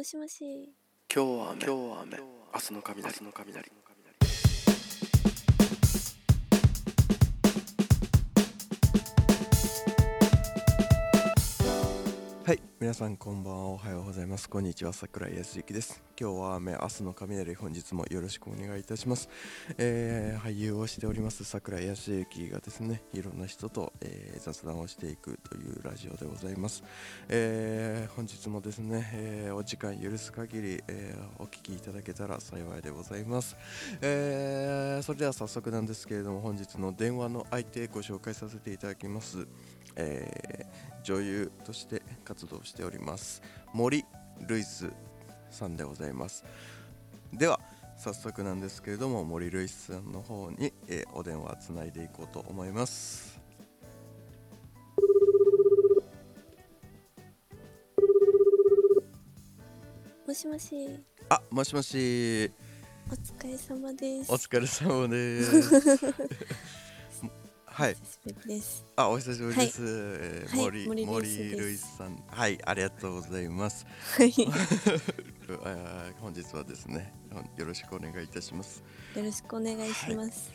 もしもし。今日は雨。今日は雨。明日の雷。明日の雷はい、皆さんこんばんはおはようございます。こんにちは桜井康之です。今日は雨明日の雷本日もよろしくお願いいたします、えー俳優をしております桜井康之がですねいろんな人と、えー雑談をしていくというラジオでございます、えー本日もですね、えーお時間許す限り、えーお聞きいただけたら幸いでございます、えーそれでは早速なんですけれども本日の電話の相手ご紹介させていただきます、えー女優として活動しております。森ルイスさんでございます。では早速なんですけれども森ルイスさんの方に、えーお電話つないでいこうと思います。もしもし。あもしもし。お疲れ様です。お疲れ様です はい。あお久しぶりです、えーはい森森森ルイスですルイスさんはいありがとうございますはい。よ あー本日はですねよろしくお願いいたしますろしくお願いします。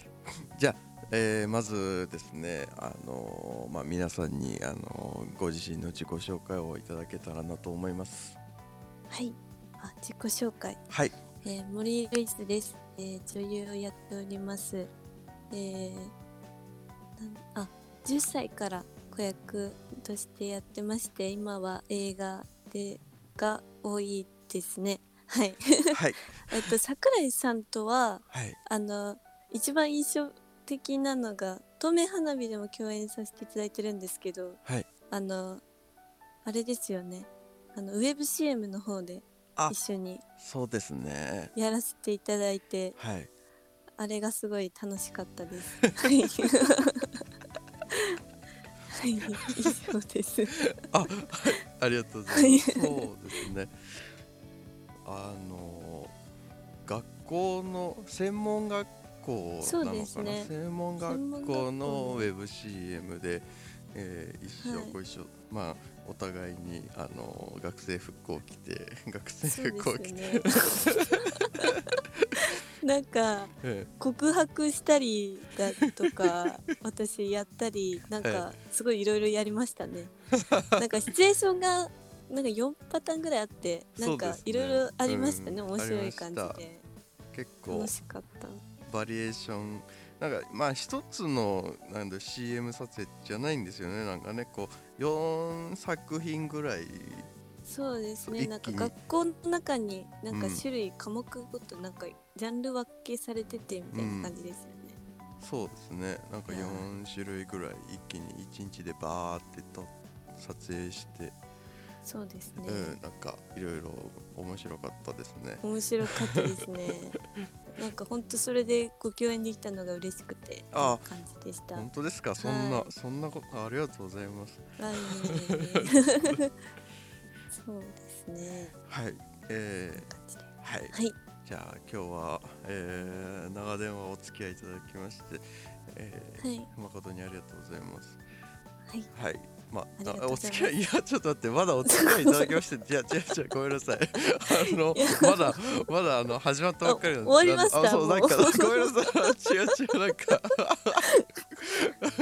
じゃあ、えーまずですね、あのーまあ、皆さんに、あのーご自身の自己紹介をいただけたらなと思います。はい。あ、自己紹介。はい、えー、森ルイスです。えー、女優をやっております。えー、あ、10歳から子役としてやってまして、今は映画でが多いですね。はい。はい、えっと桜井さんとははい、あの一番印象的なのが透明花火でも共演させていただいてるんですけどはい。あのあれですよねあのウェブ CM の方であ一緒にそうですね。やらせていただいてはい、あれがすごい楽しかったです。はい。以上です。あ、はい、ありがとうござい。ます。そうですね。あの学校の専門学校なのかな、ね専門学校のウェブ CM で、えー一緒、はい。ご一緒まあお互い。にあの学生服を着て学生そう服を着て、ね。なんかえ告白したりだとか 私やったりなんはかすごいいろいろやりましたね。なんかシチュエーションがなんか4パターンぐらいあってなんかいろいろありましたね、うん面白い感じで。結構楽しかった。バリエーション。なんかまあ一つのなんだ CM 撮影じゃないんですよね。なんかねこう4作品ぐらいそうですね。なんか学校の中になんかうん種類、科目ごとなんかジャンル分けされててみたいな感じですよね。そうですね。なんかはい4種類ぐらい一気に1日でバーってと撮影して、そうですね、うん。なんかいろいろ面白かったですね。面白かったですね。なんか本当それでご共演できたのが嬉しくてあ感じでした。本当ですか？そんな、はい。そんなことありがとうございます。はい。そうですね。はいえ。ー、はいはい。じゃあ今日は、えー長電話お付き合いいただきまして、えーはい。誠にありがとうございますはい。はい。まあ、あお付き合い、いや、ちょっと待って、まだお付き合いいただきまして、いや、違う違う、ごめんなさい。あの、まだ、まだ、あの、始まったばっかりなんですあ終わりましたあそうなんか、ごめんなさい。違う違う、なんか、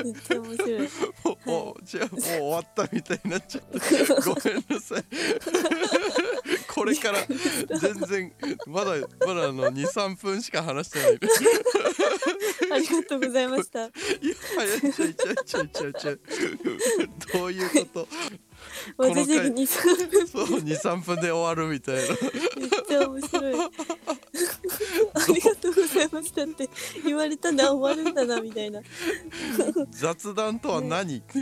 めっちゃ面白い。もう、もう違う、もう終わったみたいになっちゃった。ごめんなさい。これから、全然、まだ、まだ、あの、二三分しか話してない。ありがとうございました。いや、早い、ちゃいちゃいちゃいちゃいちゃい。どういうこと？この回私に3分そう、二三分で終わるみたいな。めっちゃ面白い。ありがとうございましたって言われたら終わるんだなみたいな。雑談とは何、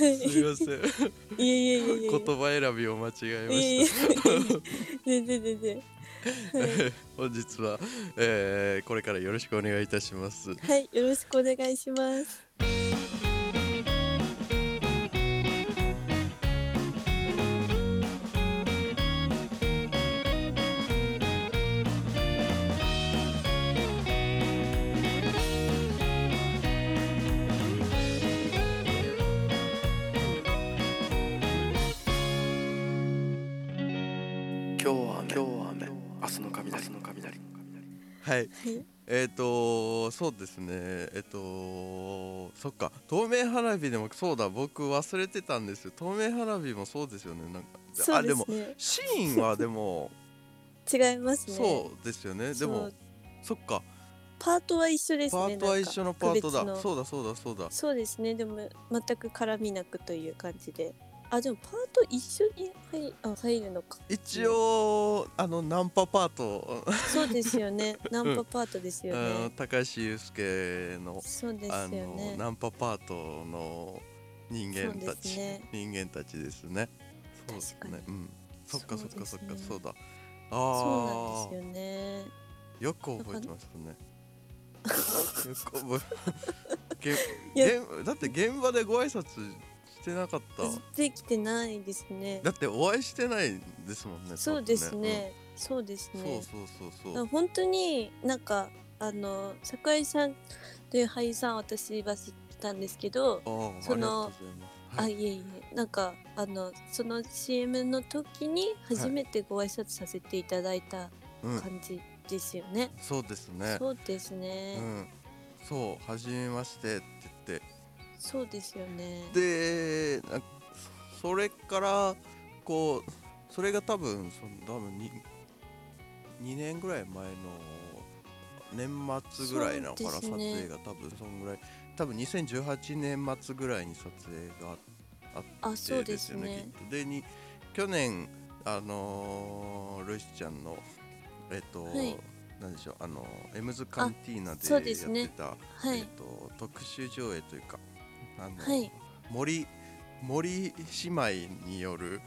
はい。すみませんいえいえいえいえ。言葉選びを間違えまし全然全然。た本日は、えーこれからよろしくお願いいたしますはい、よろしくお願いします。今日は雨。明日の雷。明日の雷。はい。はい。えっ、とそうですね。えっ、とそっか。透明花火でもそうだ。僕忘れてたんですよ。透明花火もそうですよね。なんか。そうであですもねシーンはでも 違いますね。そうですよね。でもそっか。パートは一緒ですね。パートは一緒のパートだ。そうだそうだそうだ。そうですね。でも全く絡みなくという感じであでもパート一緒に入あ入るのか。一応あのナンパパート。そうですよね。ナンパパートですよあのね高橋祐介のそうですあよね。のナンパパートの人間たち、すね。人間たちですね。そうですね。うん。そっかそっかそっか。ねそうだ。そうああなんですよね。よく覚えてますね。よく覚え だって現場でご挨拶してなかった。できてないですね。だってお会いしてないですもんねそうです多分ね。そうですうんね。そうそうそうそう。本当になんかあの桜井さんという俳優さん私は知ったんですけどああそのあはい。あいえいえなんかあのその CM の時に初めてご挨拶させていただいたうん。感じですよね、そうですね。そうですね、うん。そう初めましてってそうですよね。でなそれからこうそれが多分その多分に2年ぐらい前の年末ぐらいなのかな、ね。影が多分そんぐらい多分2018年末ぐらいに撮影があってですよねでに去年あのールイスちゃんのえっ、と、はい。なんでしょうあのエムズカンティーナでやってですね。た、はい。えっ、と特集上映というかあの、はい。森森姉妹による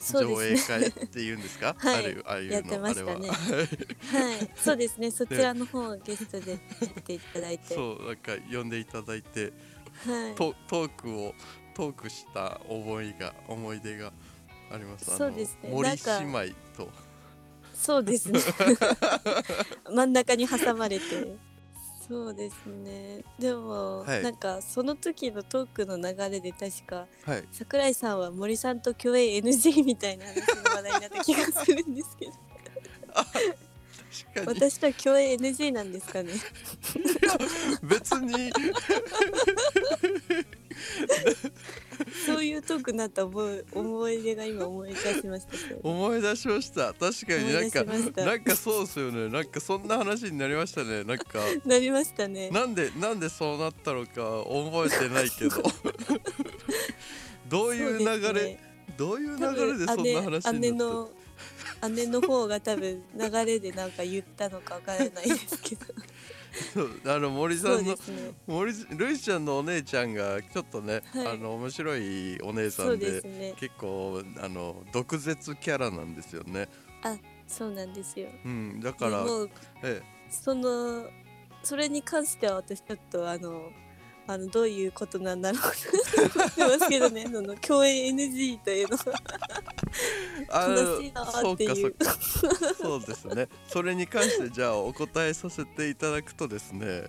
上映会っていうんですか、はい。あるああいうの。やってましたね。は。はい。そうですね。そちらの方をゲストでやっていただいて。そうなんか呼んでいただいてはい。トトークをトークした思いが思い出があります。そうですね。森姉妹と。そうですね。真ん中に挟まれてそうですね。でも、はい。なんかその時のトークの流れで確かはい。桜井さんは森さんと共演 NG みたいな話の話題になった気がするんですけど。私と共演 NG なんですかね。別にそういうトークになった思い思い出が今思い出しました思い出しました。確かになんかなんかそうですよね。なんかそんな話になりましたね。なんか。なりましたね。なんでなんでそうなったのか覚えてないけど。どういう流れ、どういう多流れでそんな話になっ姉姉の姉の方が多分流れでなんか言ったのかわからないですけど。たあの森さんのね。森ルイちゃんのお姉ちゃんがちょっとね、はい。あの面白いお姉さんでね。結構あの毒舌キャラなんですよね。そうなんですよ。うん、だから、でもうえ。そのそれに関しては私ちょっとあのあのどういうことなんだろう。ってますけどね。その共演 NG というの。はえ、あ悲しいなっていう。かそうですね。それに関してじゃあお答えさせていただくとですね、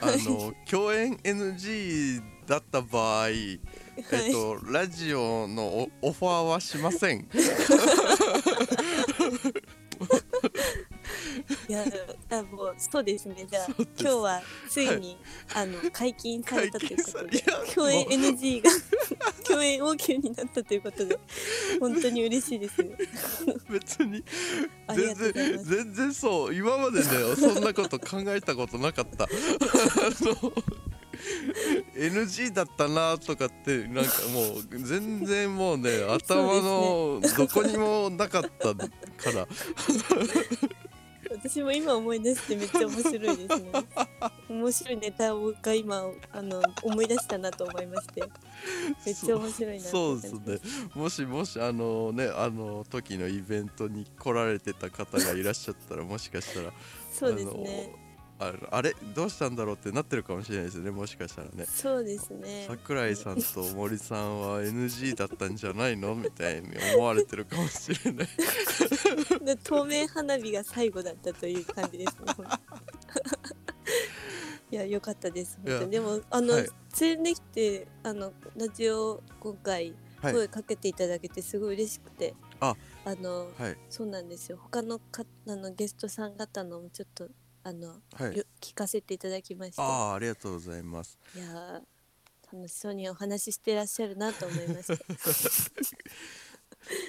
あの共演 NG だった場合、えっとラジオのオオファーはしません。いやあもうそうですね。じゃあ今日はついに、あの解禁されたということで共演 NG が共演 OK になったということで本当に嬉しいです別に全然全然そう今までねそんなこと考えたことなかった。あの NG だったなとかってなんかもう全然もうね。頭のどこにもなかったから私も今思い出してめっちゃ面白いですね。面白いネタをが今あの思い出したなと思いまして。めっちゃ面白いなそうですね。もしもしあのねあの時のイベントに来られてた方がいらっしゃったらもしかしたら そうですねあのあれどうしたんだろうってなってるかもしれないですねもしかしたらね。そうですね。桜井さんと森さんは NG だったんじゃないのみたいに思われてるかもしれない。で透明花火が最後だったという感じですね。いや良かったです本当に。でもあの、はい。連れてきてあのラジオ今回はい声かけていただけてすごい嬉しくて、ああのはい。そうなんですよ。他のかあのゲストさん方のもちょっとあの、はい。よ聞かせていただきまして。ああありがとうございます。いやー楽しそうにお話ししてらっしゃるなと思いました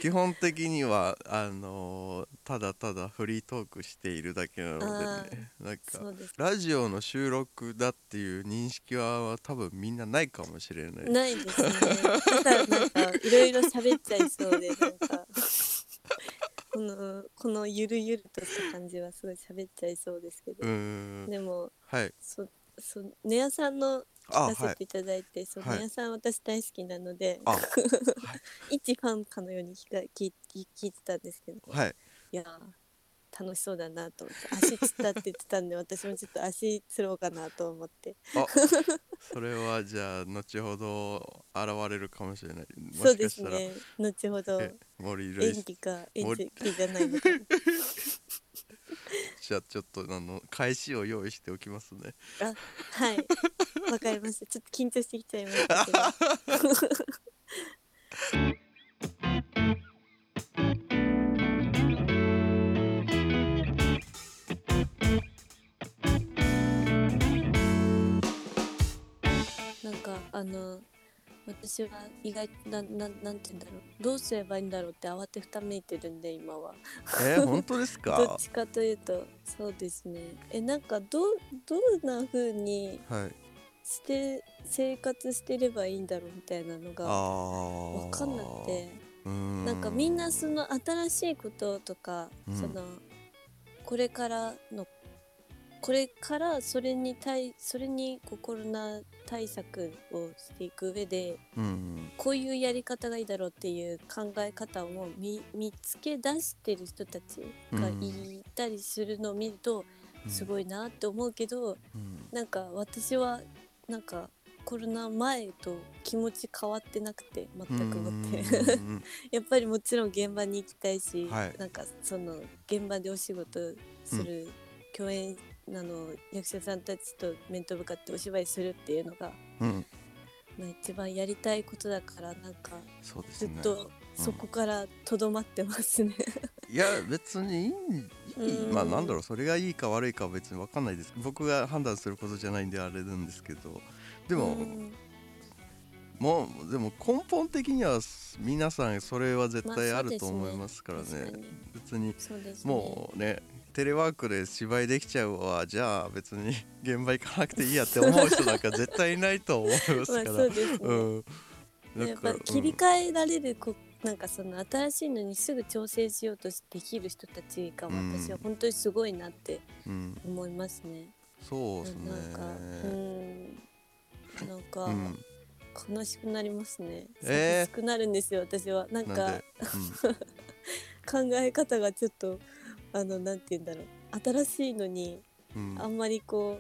基本的にはあのーただただフリートークしているだけなのでねなんかラジオの収録だっていう認識は多分みんなないかもしれない。ないですね。だからなんかいろいろ喋っちゃいそうでなんかこのこのゆるゆるとした感じはすごい喋っちゃいそうですけど、でもはい。そそネアさんの聞かせていただいて、はい。ネアさん私大好きなのであ 一ファンかのように聞か聞い聞聞いてたんですけど、はい。いやー楽しそうだなと思って足つったって言ってたんで 私もちょっと足つろうかなと思って。あ それはじゃあ後ほど現れるかもしれない。もそうですね。後ほどえ森演技か演森技じゃないのか。じゃあちょっとあの返しを用意しておきますね。あはい。わかりました。ちょっと緊張してきちゃいましたけどなんかあの私は意外なななんて言うんだろう。どうすればいいんだろうって慌てふためいてるんで今は。えー、本当ですどかっちかというとそうですね。えなんかどうどんな風にはい。して生活してればいいんだろうみたいなのあがあ分かんなくて。なんかみんなその新しいこととか、うん。そのこれからのこれからそれに対それにコロナ対策をしていく上でうんこういうやり方がいいだろうっていう考え方を見見つけ出してる人たちがいたりするのを見るとすい、ごいなって思うけど、うん。なんか私はなんかコロナ前と気持ち変わってなくて全くもって。うんうん やっぱりもちろん現場に行きたいし、はい。なんかその現場でお仕事する、共演あの役者さんたちと面と向かってお芝居するっていうのが、うん。まあ、一番やりたいことだからなんかずっとそこからとどまってますね。いや別にいい。まあなんだろうそれがいいか悪いかは別に分かんないです。僕が判断することじゃないんであれなんですけど。でも、うん。もうでも根本的には皆さんそれは絶対まああると思いますからね,、そうですね。別にね。もうねテレワークで芝居できちゃうわ。じゃあ別に現場行かなくていいやって思う人なんか絶対いないと思います まあから、やっぱ切り替えられるこなんかその新しいのにすぐ調整しようとできる人たちがうん私は本当にすごいなってうん。うん。思いますね。そうですね。なんかうん。なんか、うん。悲しくなりますね。えー？寂しくなるんですよ私は。なんかなんで、考え方がちょっとあのなんて言うんだろう。新しいのにうん。うんあんまりこ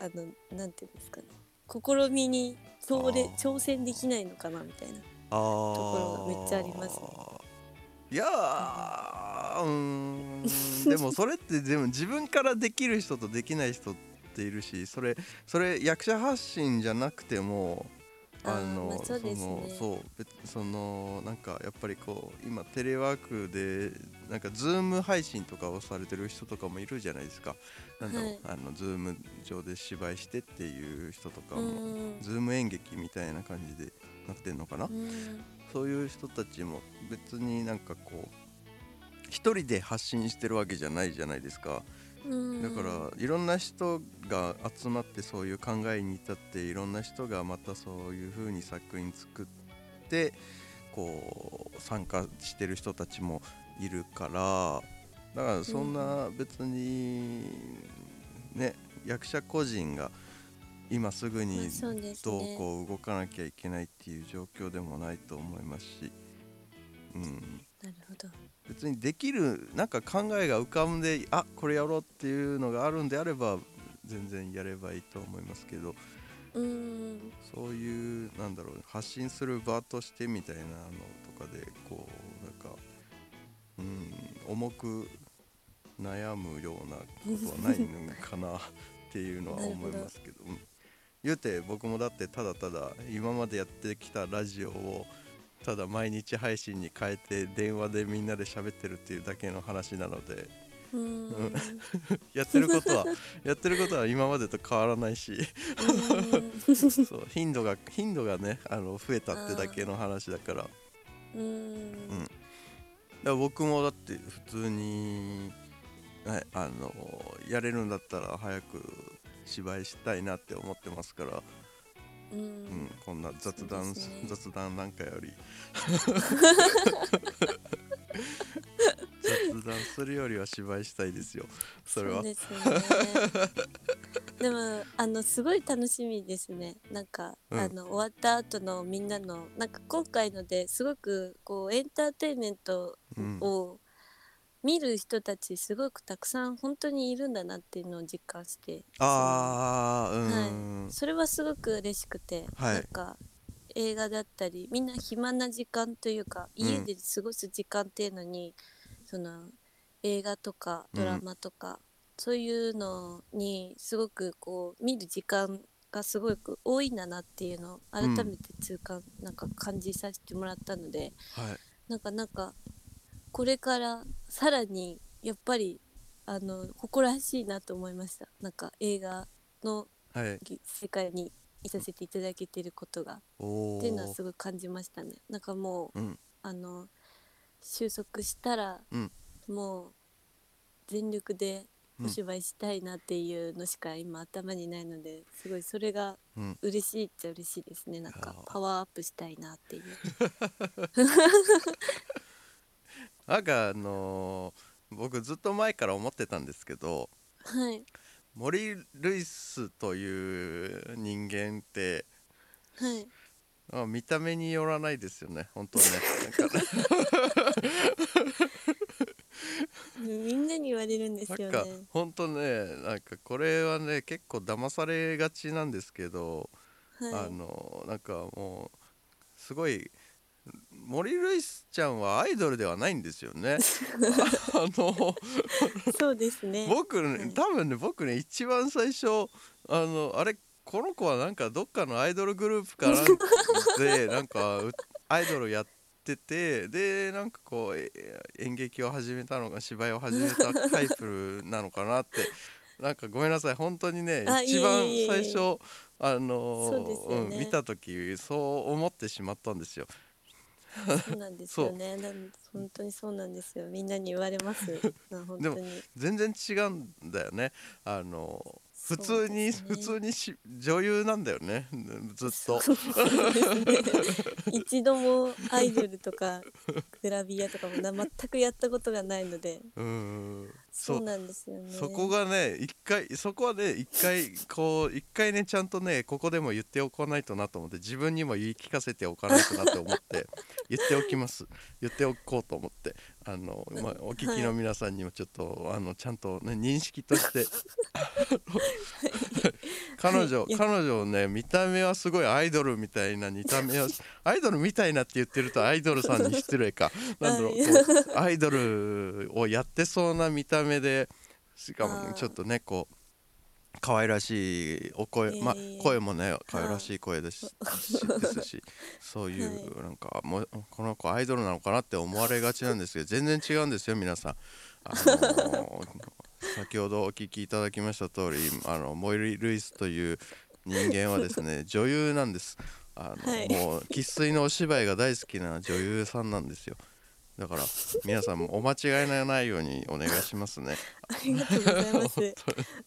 うあのなんて言うんですかね。試みに挑れ挑戦できないのかなみたいな。ところがめっちゃありますね。いやーうーん。でもそれってでも自分からできる人とできない人っているしそれそれ役者発信じゃなくてもあの、まあそうね。のそう別そのなんかやっぱりこう今テレワークでなんかズーム配信とかをされてる人とかもいるじゃないですか。なんだろう、はい。あのズーム上で芝居してっていう人とかうも、ん。ズーム演劇みたいな感じでなってんのかな、うん。そういう人たちも別になんかこう一人で発信してるわけじゃないじゃないですか。うんだからいろんな人が集まってそういう考えに至っていろんな人がまたそういう風に作品作ってこう参加してる人たちもいるからだからそんな別にね役者個人が今すぐまにどうね。こう動かなきゃいけないっていう状況でもないと思いますし、うん、なるほど。別にできるなんか考えが浮かんであこれやろうっていうのがあるんであれば全然やればいいと思いますけど。うん。そういうなんだろう発信する場としてみたいなのとかでこうなんか、うん、重く悩むようなことはないのかなっていうのは思いますけど。うん。言うて僕もだってただただ今までやってきたラジオをただ毎日配信に変えて電話でみんなで喋ってるっていうだけの話なのでうーん。やってることは やってることは今までと変わらないし。そう頻度が頻度がねあの増えたってだけの話だから。だかうーんら僕もだって普通に、はい、あのやれるんだったら早く芝居したいなって思ってますから、ううん。ん、こんな雑談、ね。雑談なんかより。雑談するよりは芝居したいですよ。それは。ね。でもあのすごい楽しみですね。なんか、うん。あの終わった後のみんなのなんか今回のですごくこうエンターテインメントうん。を見る人たちすごくたくさん本当にいるんだなっていうのを実感してああうん、それはすごく嬉しくて、はい。なんか映画だったりみんな暇な時間というかうん。家で過ごす時間っていうのに、その映画とかドラマとか、そういうのにすごくこう見る時間がすごく多いんだなっていうのを改めて痛感、なんか感じさせてもらったのではい。なんかなんかこれからさらにやっぱりあの誇らしいなと思いました。なんか映画のはい。世界にいさせていただけてることが。おっていうのはおすごい感じましたね。なんかもううん。あの収束したら、うん。もう全力でうん。お芝居したいなっていうのしか今頭にないのですごいそれがうん。嬉しいっちゃ嬉しいですね。なんかあー。パワーアップしたいなっていう なんかあのー僕ずっと前から思ってたんですけどはい。森ルイスという人間ってはい。あ見た目によらないですよね本当ね。みんなに言われるんですなんかよね本当ねなんかこれはね結構騙されがちなんですけど、はい。あのなんかもうすごい森ルイスちゃんはアイドルではないんですよね。あのそうですね。僕ねはい多分ね僕ね一番最初あのあれこの子はなんかどっかのアイドルグループかなんかでなんかうアイドルやっててでなんかこうえ演劇を始めたのか芝居を始めたタイプなのかなってなんかごめんなさい。本当にねあ一番最初あのね。うん、見た時そう思ってしまったんですよ。そうなんですよね。本当にそうなんですよ。みんなに言われます。でも全然違うんだよね。あの普通に、ね。普通にし女優なんだよね。ずっと。ね。一度もアイドルとかグラビアとかもな全くやったことがないので。うんそうなんですよね。そこがね一回そこはね一回こう一回ねちゃんとねここでも言っておかないとなと思って自分にも言い聞かせておかないとなって思って言っておきます。言っておこうと思ってあの、まあ、お聞きの皆さんにもちょっと、あのちゃんとね認識として。彼 女 はい。彼女ね見た目はすごいアイドルみたいな見た目は アイドルみたいなって言ってるとアイドルさんに失礼か。なんだろうアイドルをやってそうな見た目でしかもちょっとねこう可愛らしいお声、まあええ声もね可愛らしい声ですしですしそういうはなんかもうこの子アイドルなのかなって思われがちなんですけど全然違うんですよ皆さん。あのー 先ほどお聞きいただきました通りあのモイリ・ルイスという人間はですね 女優なんです。あの、はい。もう生粋のお芝居が大好きな女優さんなんですよだから皆さんもお間違いのないようにお願いしますね。ありがとうございます。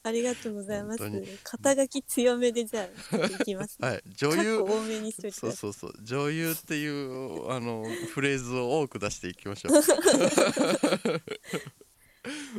ありがとうございます。肩書き強めでじゃあいきますはい。女優。多めにしといて。くそうそうそう。女優っていうあのフレーズを多く出していきましょう。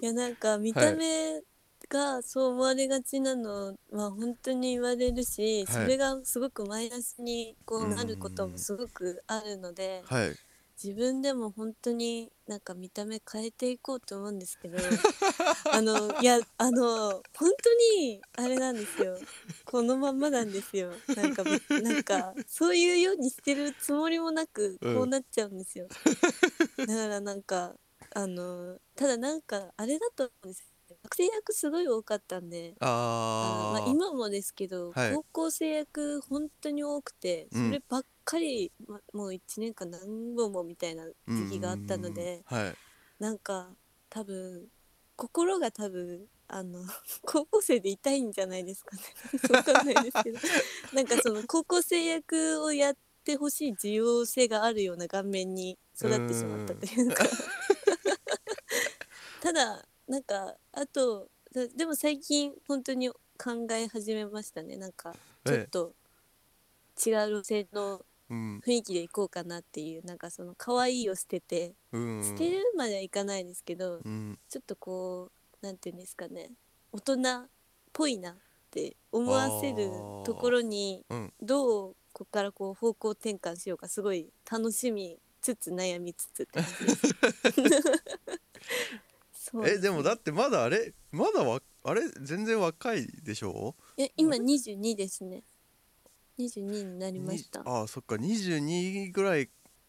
いやなんか見た目がそう思われがちなのは本当に言われるし、はい。それがすごくマイナスにこうなることもすごくあるので、はい自分でも本当になんか見た目変えていこうと思うんですけど あのいやあの本当にあれなんですよ。このまんまなんですよ。なんかぶなんかそういうようにしてるつもりもなくうん。こうなっちゃうんですよ、だからなんかあのただなんかあれだと思うんですよ学生役すごい多かったんで。あのあー、まあ、今もですけど、はい。高校生役本当に多くてそうん。ればっかり、まもう1年間何本もみたいな時期があったので、うんはい。なんか多分心が多分あの 高校生で痛いんじゃないですかね。わかんないですけど。なんかその高校生役をやってほしい需要性があるような顔面に育ってしまったというか。ただなんかあとだでも最近本当に考え始めましたね。なんかちょっと違う路線のうん雰囲気でいこうかなっていうなんかその可愛いを捨ててうん捨てるまではいかないですけど、うん。ちょっとこうなんていうんですかね。大人っぽいなって思わせるところにうん。どうここからこう方向転換しようかすごい楽しみつつ悩みつつって感じです そうえでもだってまだあれまだわあれ全然若いでしょ？いや今22ですね。22になりました。にああそっか22ぐらい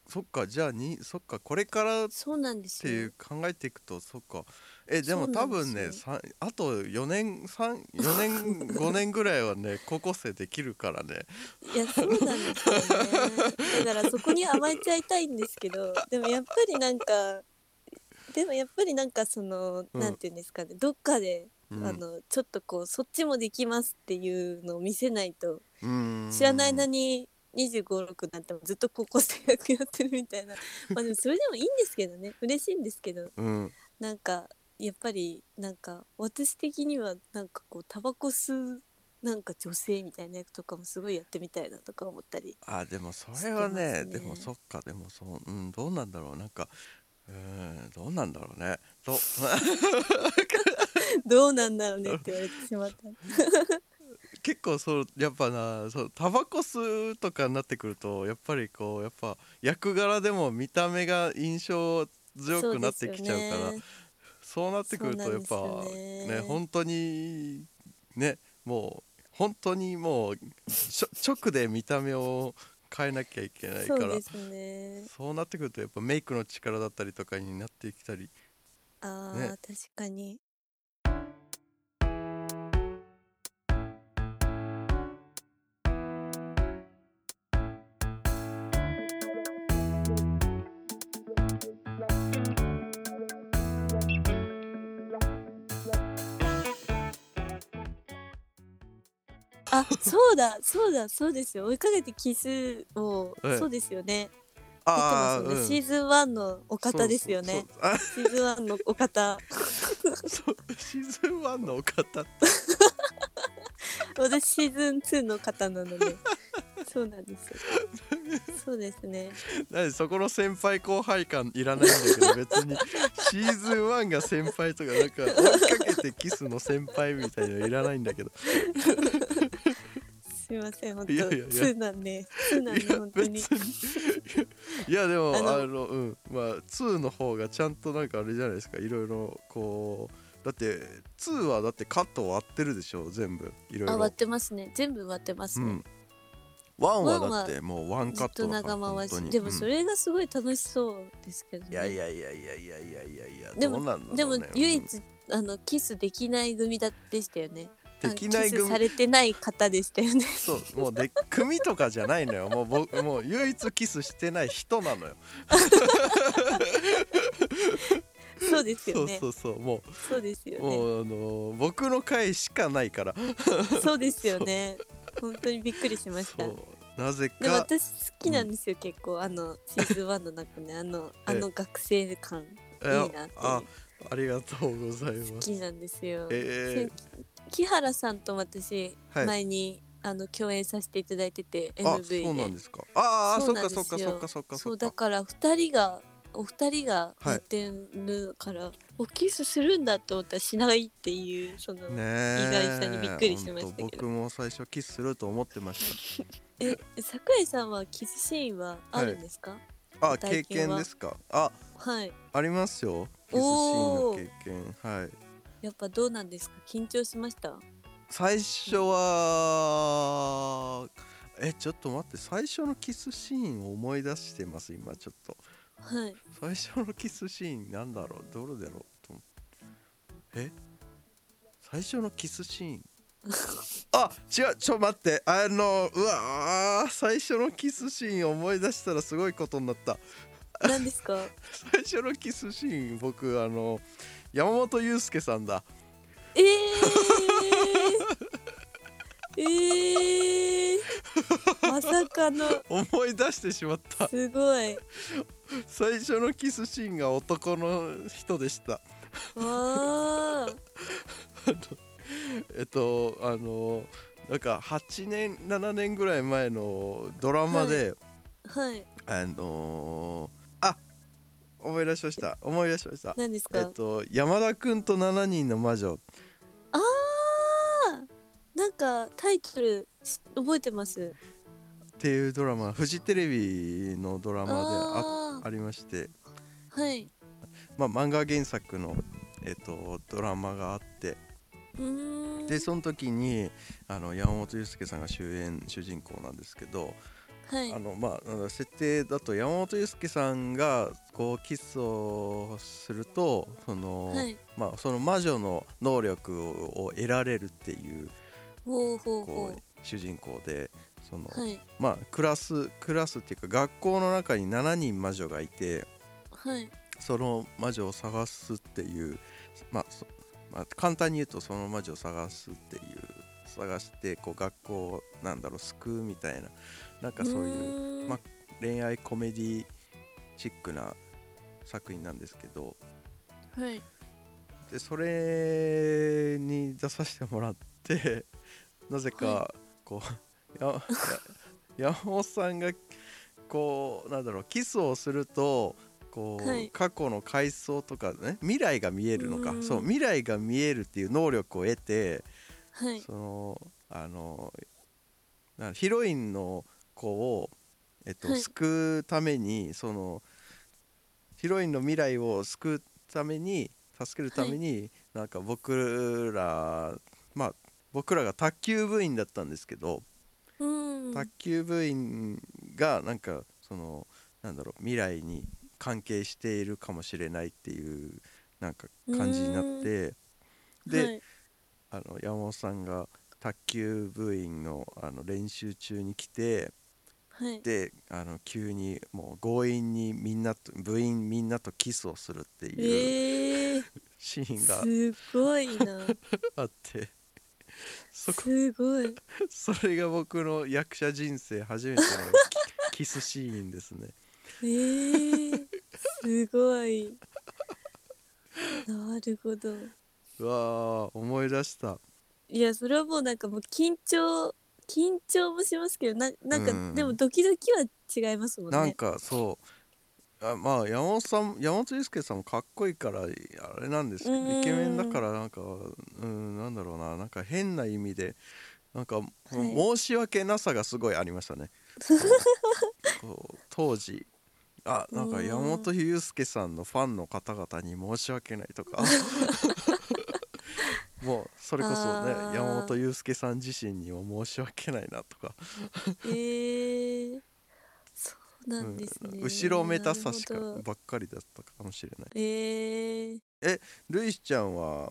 そっかじゃあにそっかこれからっそうなんですよ。ていう考えていくとそっか。えでも多分ねさあと4年3 4年 5年ぐらいはね高校生できるからね。いやそうなんですよね。だからそこに甘えちゃいたいんですけどでもやっぱりなんかでもやっぱりなんかその、うん。なんていうんですかねどっかで、うん。あのちょっとこうそっちもできますっていうのを見せないとうん。知らない間に2 5 6なんてもずっと高校生役やってるみたいな。まあでもそれでもいいんですけどね嬉しいんですけど。うん。なんかやっぱりなんか私的にはなんかこうタバコ吸うなんか女性みたいな役とかもすごいやってみたいなとか思ったりあでもそれはね。でもそっかでもそううんどうなんだろう。なんかうんどうなんだろうね。どう。どうなんだろうねって言われてしまった。結構そうやっぱなそうタバコ吸うとかになってくるとやっぱりこうやっぱ役柄でも見た目が印象強くなってきちゃうからそう,、なってくるとやっぱねね。本当にねもう本当にもう直で見た目を変えなきゃいけないからそうね。なってくるとやっぱメイクの力だったりとかになってきたりああ、ね確かに。そうだ、そうだ、そうですよ。追いかけてキスを、ええそうですよね。あ出てますよねシーズン1のお方ですよね。シーズン1のお方。そうシーズン1のお方私シーズン2の方なので。そうなんですよ。そうですね。何そこの先輩後輩感いらないんだけど別にシーズン1が先輩とかなんか追いかけてキスの先輩みたいのいらないんだけどすいません、本当。いやいやいや。2なんで、2なんで、本当に。いやでもああののうん。まあ2の方がちゃんとなんかあれじゃないですか。いろいろこうだって2はだってカットを割ってるでしょ全部。いろいあ、ろ割ってますね。全部割ってますね。うん。1はだってもうワンカットだから長回し。でもそうん。れがすごい楽しそうですけどね。いやいやいやいやいやいやいやいや。でもね。でも唯うん。一あのキスできない組だでしたよね。あできない組されてない方でしたよね。そうもうで組とかじゃないのよ。もう僕もう唯一キスしてない人なのよ。そうですよね。そうそうそうもそうですようもねうあのー僕の回しかないから。そうですよね。本当にびっくりしました。なぜでもか私好きなんですよ、結構。あのシーズン1の中ね。あのあの学生感いいえなってあありがとうござい好ます。きなんですよ、え木原さんと私、はい。前にあの共演させていただいてて MV で。そうなんですか。ああそそうっかなんですよ。そっかそっかそっかそそうだから二人がお二人がはいやってるから、おキスするんだと思ったらしないっていうその、ねえ。意外さにびっくりしましたけど。ほんと僕も最初キスすると思ってまし え桜井さんはキスシーンはあるんですか？たあご体経験は？験ですか？あはい、ありますよ。キスシーンの経験。はいやっぱどうなんですか？緊張しました？最初はえちょっと待って最初のキスシーンを思い出してます今ちょっと。はい。最初のキスシーンなんだろう？どれだろうと思って。え？最初のキスシーン？あ違うちょ待って。あのうわー最初のキスシーン思い出したらすごいことになった。何ですか？最初のキスシーン僕あの山本裕介さんだ。えー、えー、まさかの。思い出してしまった。すごい。最初のキスシーンが男の人でした。わあえっとあのなんか8年7年ぐらい前のドラマで、はい。あのあ思い出しました。思い出しました。何ですか、えっと山田くんと7人の魔女。あーなんかタイトルし覚えてます？っていうドラマフジテレビのドラマでああありまして。ーはい。まあ漫画原作のえっとドラマがあって。でその時にあの山本裕介さんが主演主人公なんですけどはい。あのまあ設定だと山本裕介さんがこうキスをするとその、はい。まあその魔女の能力を得られるっていうほう主人公でその、うはい。まあクラスクラスっていうか学校の中に7人魔女がいてはい。その魔女を探すっていうまあそまあ、簡単に言うとその魔女を探すっていう探してこう学校をなんだろう救うみたいななんかそういうま恋愛コメディチックな作品なんですけどはい。でそれに出させてもらって なぜかこう、やや山本さんがこうなんだろうキスをするとこう、はい。過去の回想とかね未来が見えるのか。うん。そう未来が見えるっていう能力を得てはい。そのあのなヒロインの子を、えっとはい。救うためにそのヒロインの未来を救うために助けるために、なんか僕らまあ僕らが卓球部員だったんですけど、うん。卓球部員がなんかそのなんだろう未来に関係しているかもしれないっていうなんか感じになってで、はい。あの山本さんが卓球部員のあの練習中に来てはい。であの急にもう強引にみんなと部員みんなとキスをするっていう。えー、シーンが。すごいな。あって。そこ。すごい。それが僕の役者人生初めてのキキスシーンですね。えー、すごい。なるほど。うわー思い出した。いやそれはもうなんかもう緊張緊張もしますけどななんか、うん。でもドキドキは違いますもんね。なんかそう。あまあ山本さん山本裕介さんもかっこいいからあれなんですけどうん。イケメンだからなんかうんなんだろうな。なんか変な意味でなんか、申し訳なさがすごいありましたね。こうこう当時。あなんか山本裕介さんのファンの方々に申し訳ないとか もうそれこそね山本裕介さん自身にも申し訳ないなとか。えー、そうなんですね、うん。後ろめたさしかばっかりだったかもしれない。えー、ルイスちゃんは？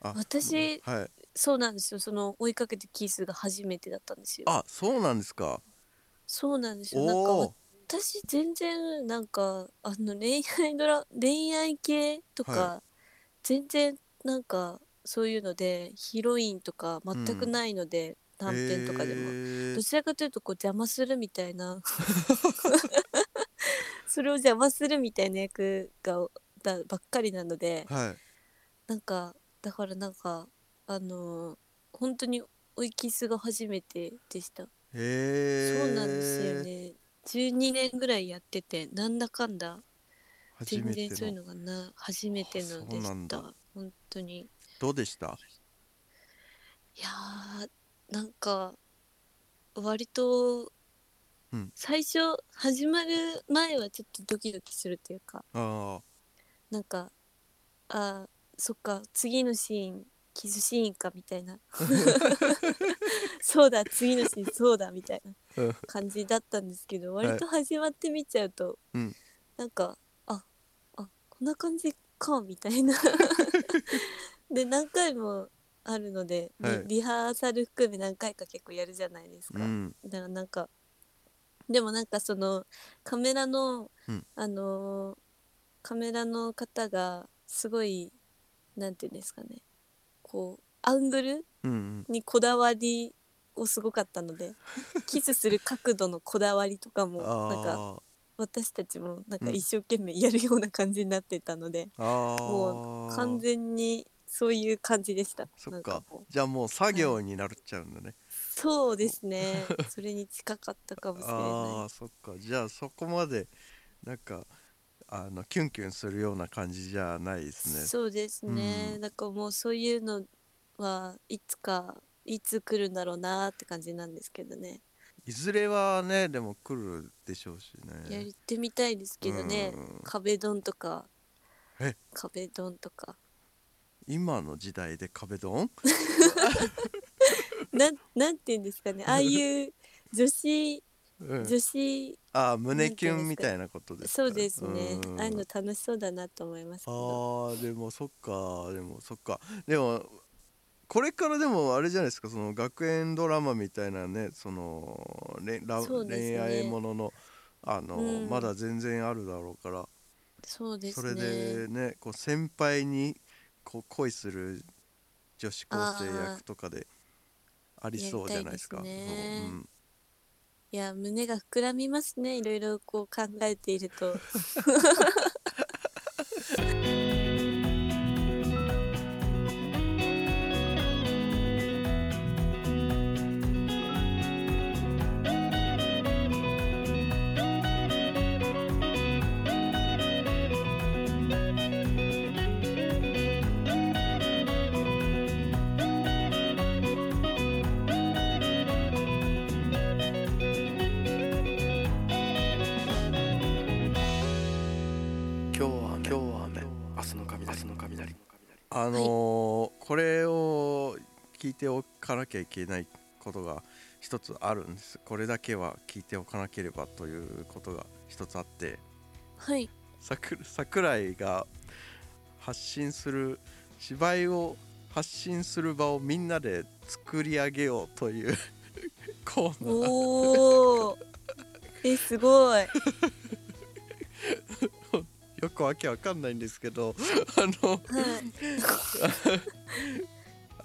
あ私はい。そうなんですよ。その追いかけてキスが初めてだったんですよ。あそうなんですか。そうなんですよ。なんか私全然なんかあの恋愛ドラ恋愛系とか、は全然なんかそういうのでヒロインとか全くないので、短編とかでも、もどちらかというとこう邪魔するみたいな。それを邪魔するみたいな役がだばっかりなのではい。なんかだからなんかあのー本当に追いキスが初めてでした。へえそうなんですよね。12年ぐらいやっててなんだかんだ全然そういうののがな初めてのでした。本当にどうでした？いやーなんか割と、うん。最初始まる前はちょっとドキドキするというかあなんかあーそっか次のシーンキスシーンかみたいな。そうだ次のシーンそうだみたいなうん。感じだったんですけどはい。割と始まってみちゃうと、うん。なんかああこんな感じかみたいな で何回もあるので、リはい。リハーサル含め何回か結構やるじゃないですか。うん。だからなんかでもなんかそのカメラの、うん。あのーカメラの方がすごいなんていうんですかね。こうアングルうんうん。にこだわりをすごかったので キスする角度のこだわりとかもなんかあ私たちもなんかうん。一生懸命やるような感じになってたので、ー。あもうー完全にそういう感じでした。そっなんかじゃあもう作業になっちゃうんだね、そうですね。それに近かったかもしれあなあそっかじゃあそこまでなんかあのキュンキュンするような感じじゃないでい。すねそうですね。うんだからもうそういうのはいつかいつ来るんだろうなって感じなんですけどね。いずれはねでも来るでしょうしやねってみたいですけどねうん。壁ドンとかえ？壁ドンとか。今の時代で壁ドン？なんなんて言うんですかね。ああいう女子うん。女子あー胸キュンみたいなことですかそうですね。うん。ああいうの楽しそうだなと思いますけあでもそっかでもそっか。でもこれからでもあれじゃないですか。その学園ドラマみたいなねそのれラね。恋愛もののあの、うん。まだ全然あるだろうから。そうですね。それでねこう先輩にこう恋する女子高生役とかでありそうじゃないですか。うん。いや胸が膨らみますね。いろいろこう考えていると かなきゃいけないことが一つあるんです。これだけは聞いておかなければということが一つあってはい。桜井が発信する芝居を発信する場をみんなで作り上げようという コーナー。おおえすごい。よくわけわかんないんですけどあのはい。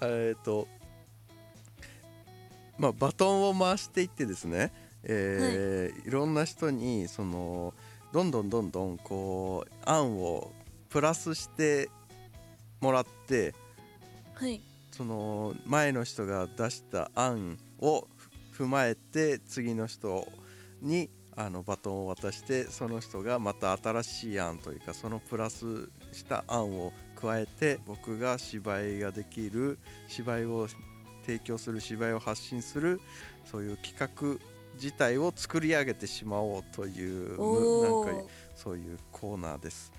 えっとまあバトンを回していってですね、えーい、ろんな人にそのどんどんどんどんこう案をプラスしてもらってはい。その前の人が出した案を踏まえて次の人にあのバトンを渡してその人がまた新しい案というかそのプラスした案を加えて僕が芝居ができる芝居を提供する芝居を発信するそういう企画自体を作り上げてしまおうというおなんかおそういうコーナーです。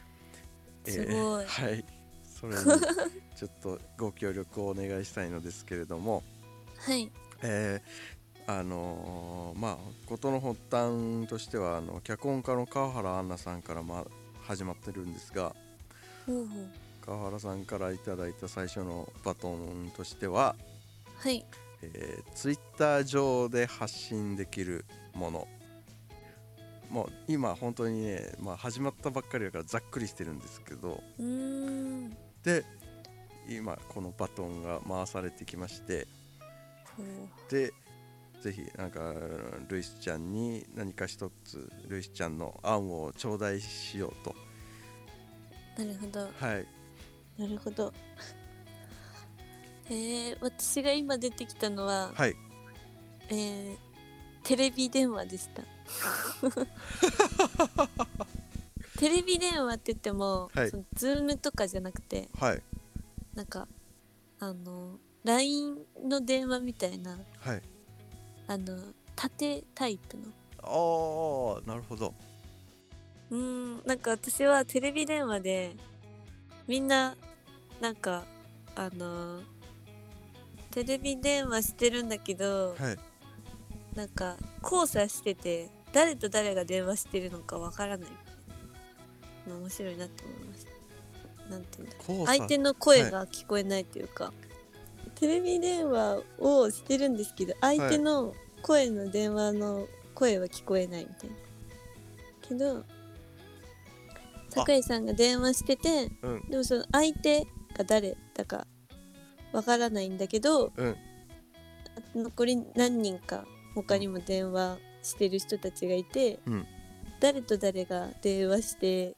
すごい。はい。それに ちょっとご協力をお願いしたいのですけれども、はい。えーあのーまあ事の発端としてはあの脚本家の川原杏奈さんから、まあ、始まってるんですが川原さんからいただいた最初のバトンとしては、はい。えー、ツイッター上で発信できるもの。もう今本当にね、まあ、始まったばっかりだからざっくりしてるんですけど。で今このバトンが回されてきまして。ほでぜひなんかルイスちゃんに何か一つルイスちゃんの案を頂戴しようと。うなるほど。はい。なるほどえー、私が今出てきたのは、はい。えー、テレビ電話でした。テレビ電話って言っても、はい。そのズームとかじゃなくてはい。なんかあの LINE の電話みたいなはい。あの縦タイプの。ああなるほど。うーんなんか私はテレビ電話でみんななんかあのテレビ電話してるんだけど、はい。なんか交差してて誰と誰が電話してるのかわからないの面白いなって思いました。なんていうんだ交差。相手の声が聞こえないというか、テレビ電話をしてるんですけど相手の声の電話の声は聞こえないみたいな。けど桜井さんが電話しててうん。でもその相手が誰だかわからないんだけどうん。残り何人か他にも電話してる人たちがいて、うん。誰と誰が電話して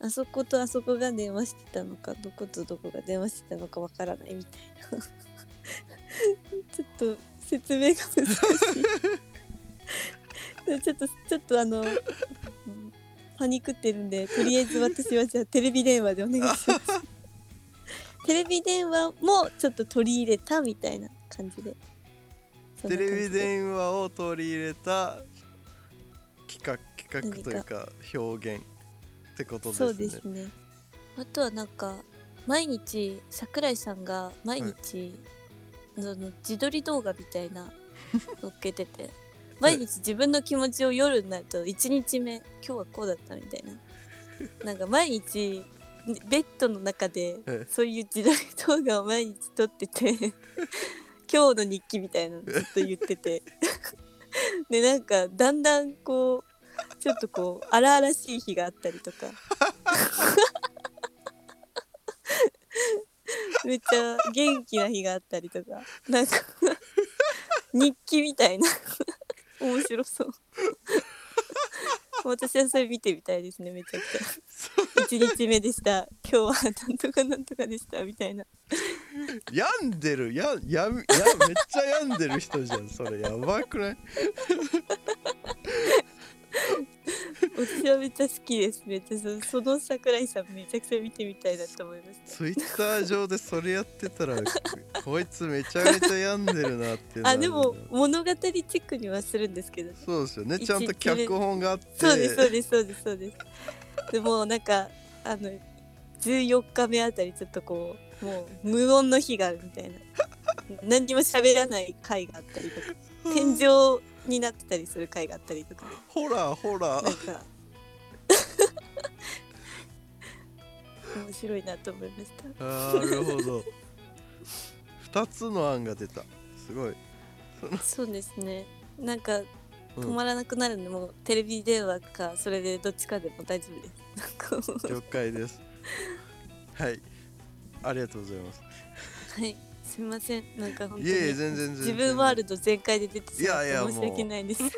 あそことあそこが電話してたのかどことどこが電話してたのかわからないみたいな。ちょっと説明が難しい。ちょっとちょっとあのうん パニクってるんでとりあえず私はじゃあテレビ電話でお願いしますテレビ電話もちょっと取り入れたみたいな感じで。テレビ電話を取り入れた企画企画というか表現ってことですね。そうですね。あとはなんか毎日桜井さんが毎日、その自撮り動画みたいな 載っけてて毎日自分の気持ちを夜になると1日目今日はこうだったみたいな。なんか毎日ベッドの中でええ。そういう自撮り動画を毎日撮ってて 今日の日記みたいなのずっと言ってて。でなんかだんだんこうちょっとこう荒々しい日があったりとか。めっちゃ元気な日があったりとか。なんか日記みたいな。面白そう。私はそれ見てみたいですねめちゃくちゃ一日目でした。今日はなんとかなんとかでしたみたいな。病んでる。やややめっちゃ病んでる人じゃん。それやばくない？私はめっちゃ好きです。めっちゃそその桜井さんめちゃくちゃ見てみたいなと思いました。ツイッター上でそれやってたらこいつめちゃめちゃ病んでるなってあでも物語チックにはするんですけど。ねそうですよね。一ちゃんと脚本があって。そうですそうですそうですそうですでもなんかあの14日目あたりちょっとこうもう無音の日があるみたいな。何にも喋らない回があったりとか。天井になってたりする回があったりとか。ホラーホラー。なんか。面白いなと思いました。なるほど。2つの案が出た。すごい、そうですね。なんかうん止まらなくなるんで、もうテレビ電話かそれでどっちかでも大丈夫です。了解です。はい。ありがとうございます。はい。すみません。なんか本当にいえいえ全然全然。自分ワールド全開で出てしまっいやいやて申し訳ないです。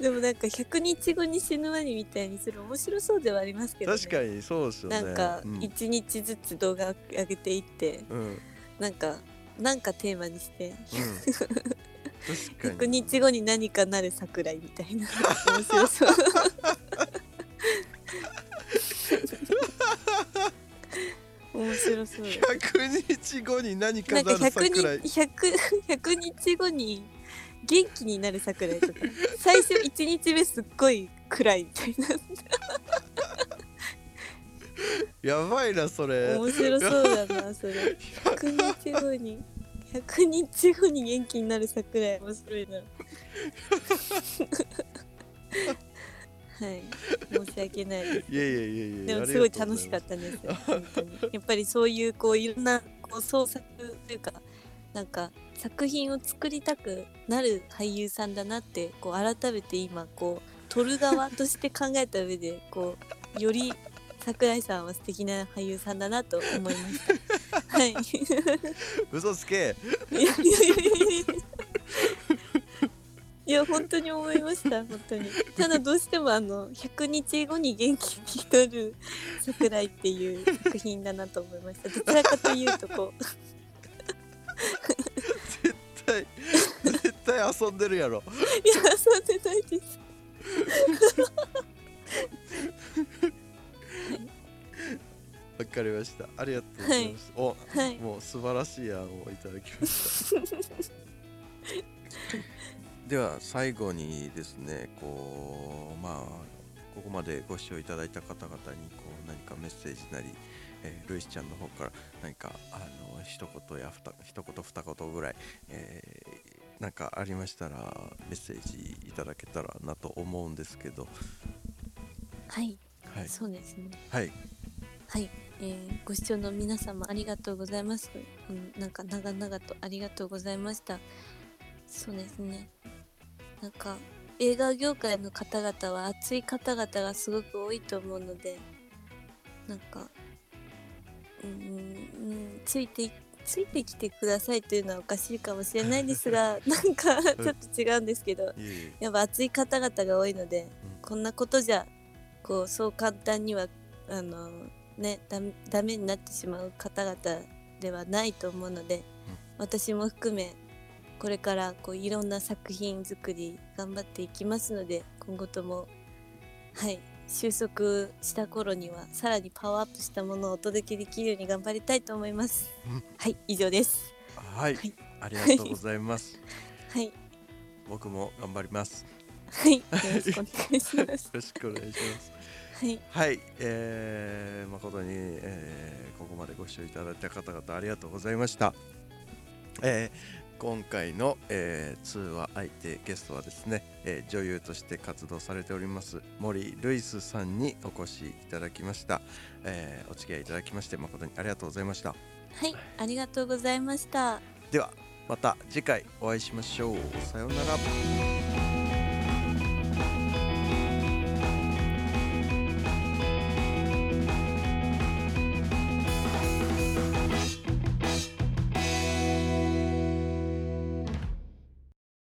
でもなんか100日後に死ぬワニみたいにする面白そうではありますけど、ね、確かにそうですよね。なんかうん。1日ずつ動画上げていって、うん、うん、なんかなんかテーマにして確か100に日後に何かなる桜井みたいな。面白そう。面白そう。です100日後に何かなんかなる100桜井日 100, 100日後に元気になる桜井とか。最初1日目すっごい暗いみたいな やばいなそれ。面白そうだなそれ。100日後に100日後に元気になる桜。井面白いな。はい。申し訳ないです。いやいやいやいやでもす。ごい楽しかったです。よ本当に。やっぱりそういうこういろんなこう創作というかなんか作品を作りたくなる俳優さんだなってこう改めて今こう撮る側として考えた上でこうより桜井さんは素敵な俳優さんだなと思いました。はい。い嘘つけ。いや 本当に思いました本当に。ただどうしてもあの100日後に元気になる桜井っていう作品だなと思いました。どちらかというとこう。絶対絶対遊んでるやろ。いや遊んでないですわかりました。ありがとうございます、おはい。もう素晴らしい案をいただきました。では最後にですねこうまあここまでご視聴いただいた方々にこう何かメッセージなり、えールイスちゃんの方から何かあの一言やふた一言二言ぐらい、えーなんかありましたらメッセージいただけたらなと思うんですけど。はい、はい。そうですね。はいはいえーご視聴の皆様ありがとうございます。うん、なんか長々とありがとうございました。そうですね。なんか映画業界の方々は熱い方々がすごく多いと思うので、なんか、うん、うん、ついてついてきてくださいというのはおかしいかもしれないですが、なんかちょっと違うんですけど、やっぱ熱い方々が多いので、うんこんなことじゃこうそう簡単にはあのねダメダメになってしまう方々ではないと思うので、私も含めこれからこういろんな作品作り頑張っていきますので今後ともはい収束した頃にはさらにパワーアップしたものをお届けできるように頑張りたいと思います。うんはい以上です。はい、はいありがとうございます。はい僕も頑張ります。はいよろしくお願いしまよす。ろしくお願いします。はい。はい、えー、誠に、えーここまでご視聴いただいた方々ありがとうございました。えー今回の、えー通話相手ゲストはですね、えー女優として活動されております森ルイスさんにお越しいただきました、えーお付き合いいただきまして誠にありがとうございました。はいありがとうございました。ではまた次回お会いしましょう。さようなら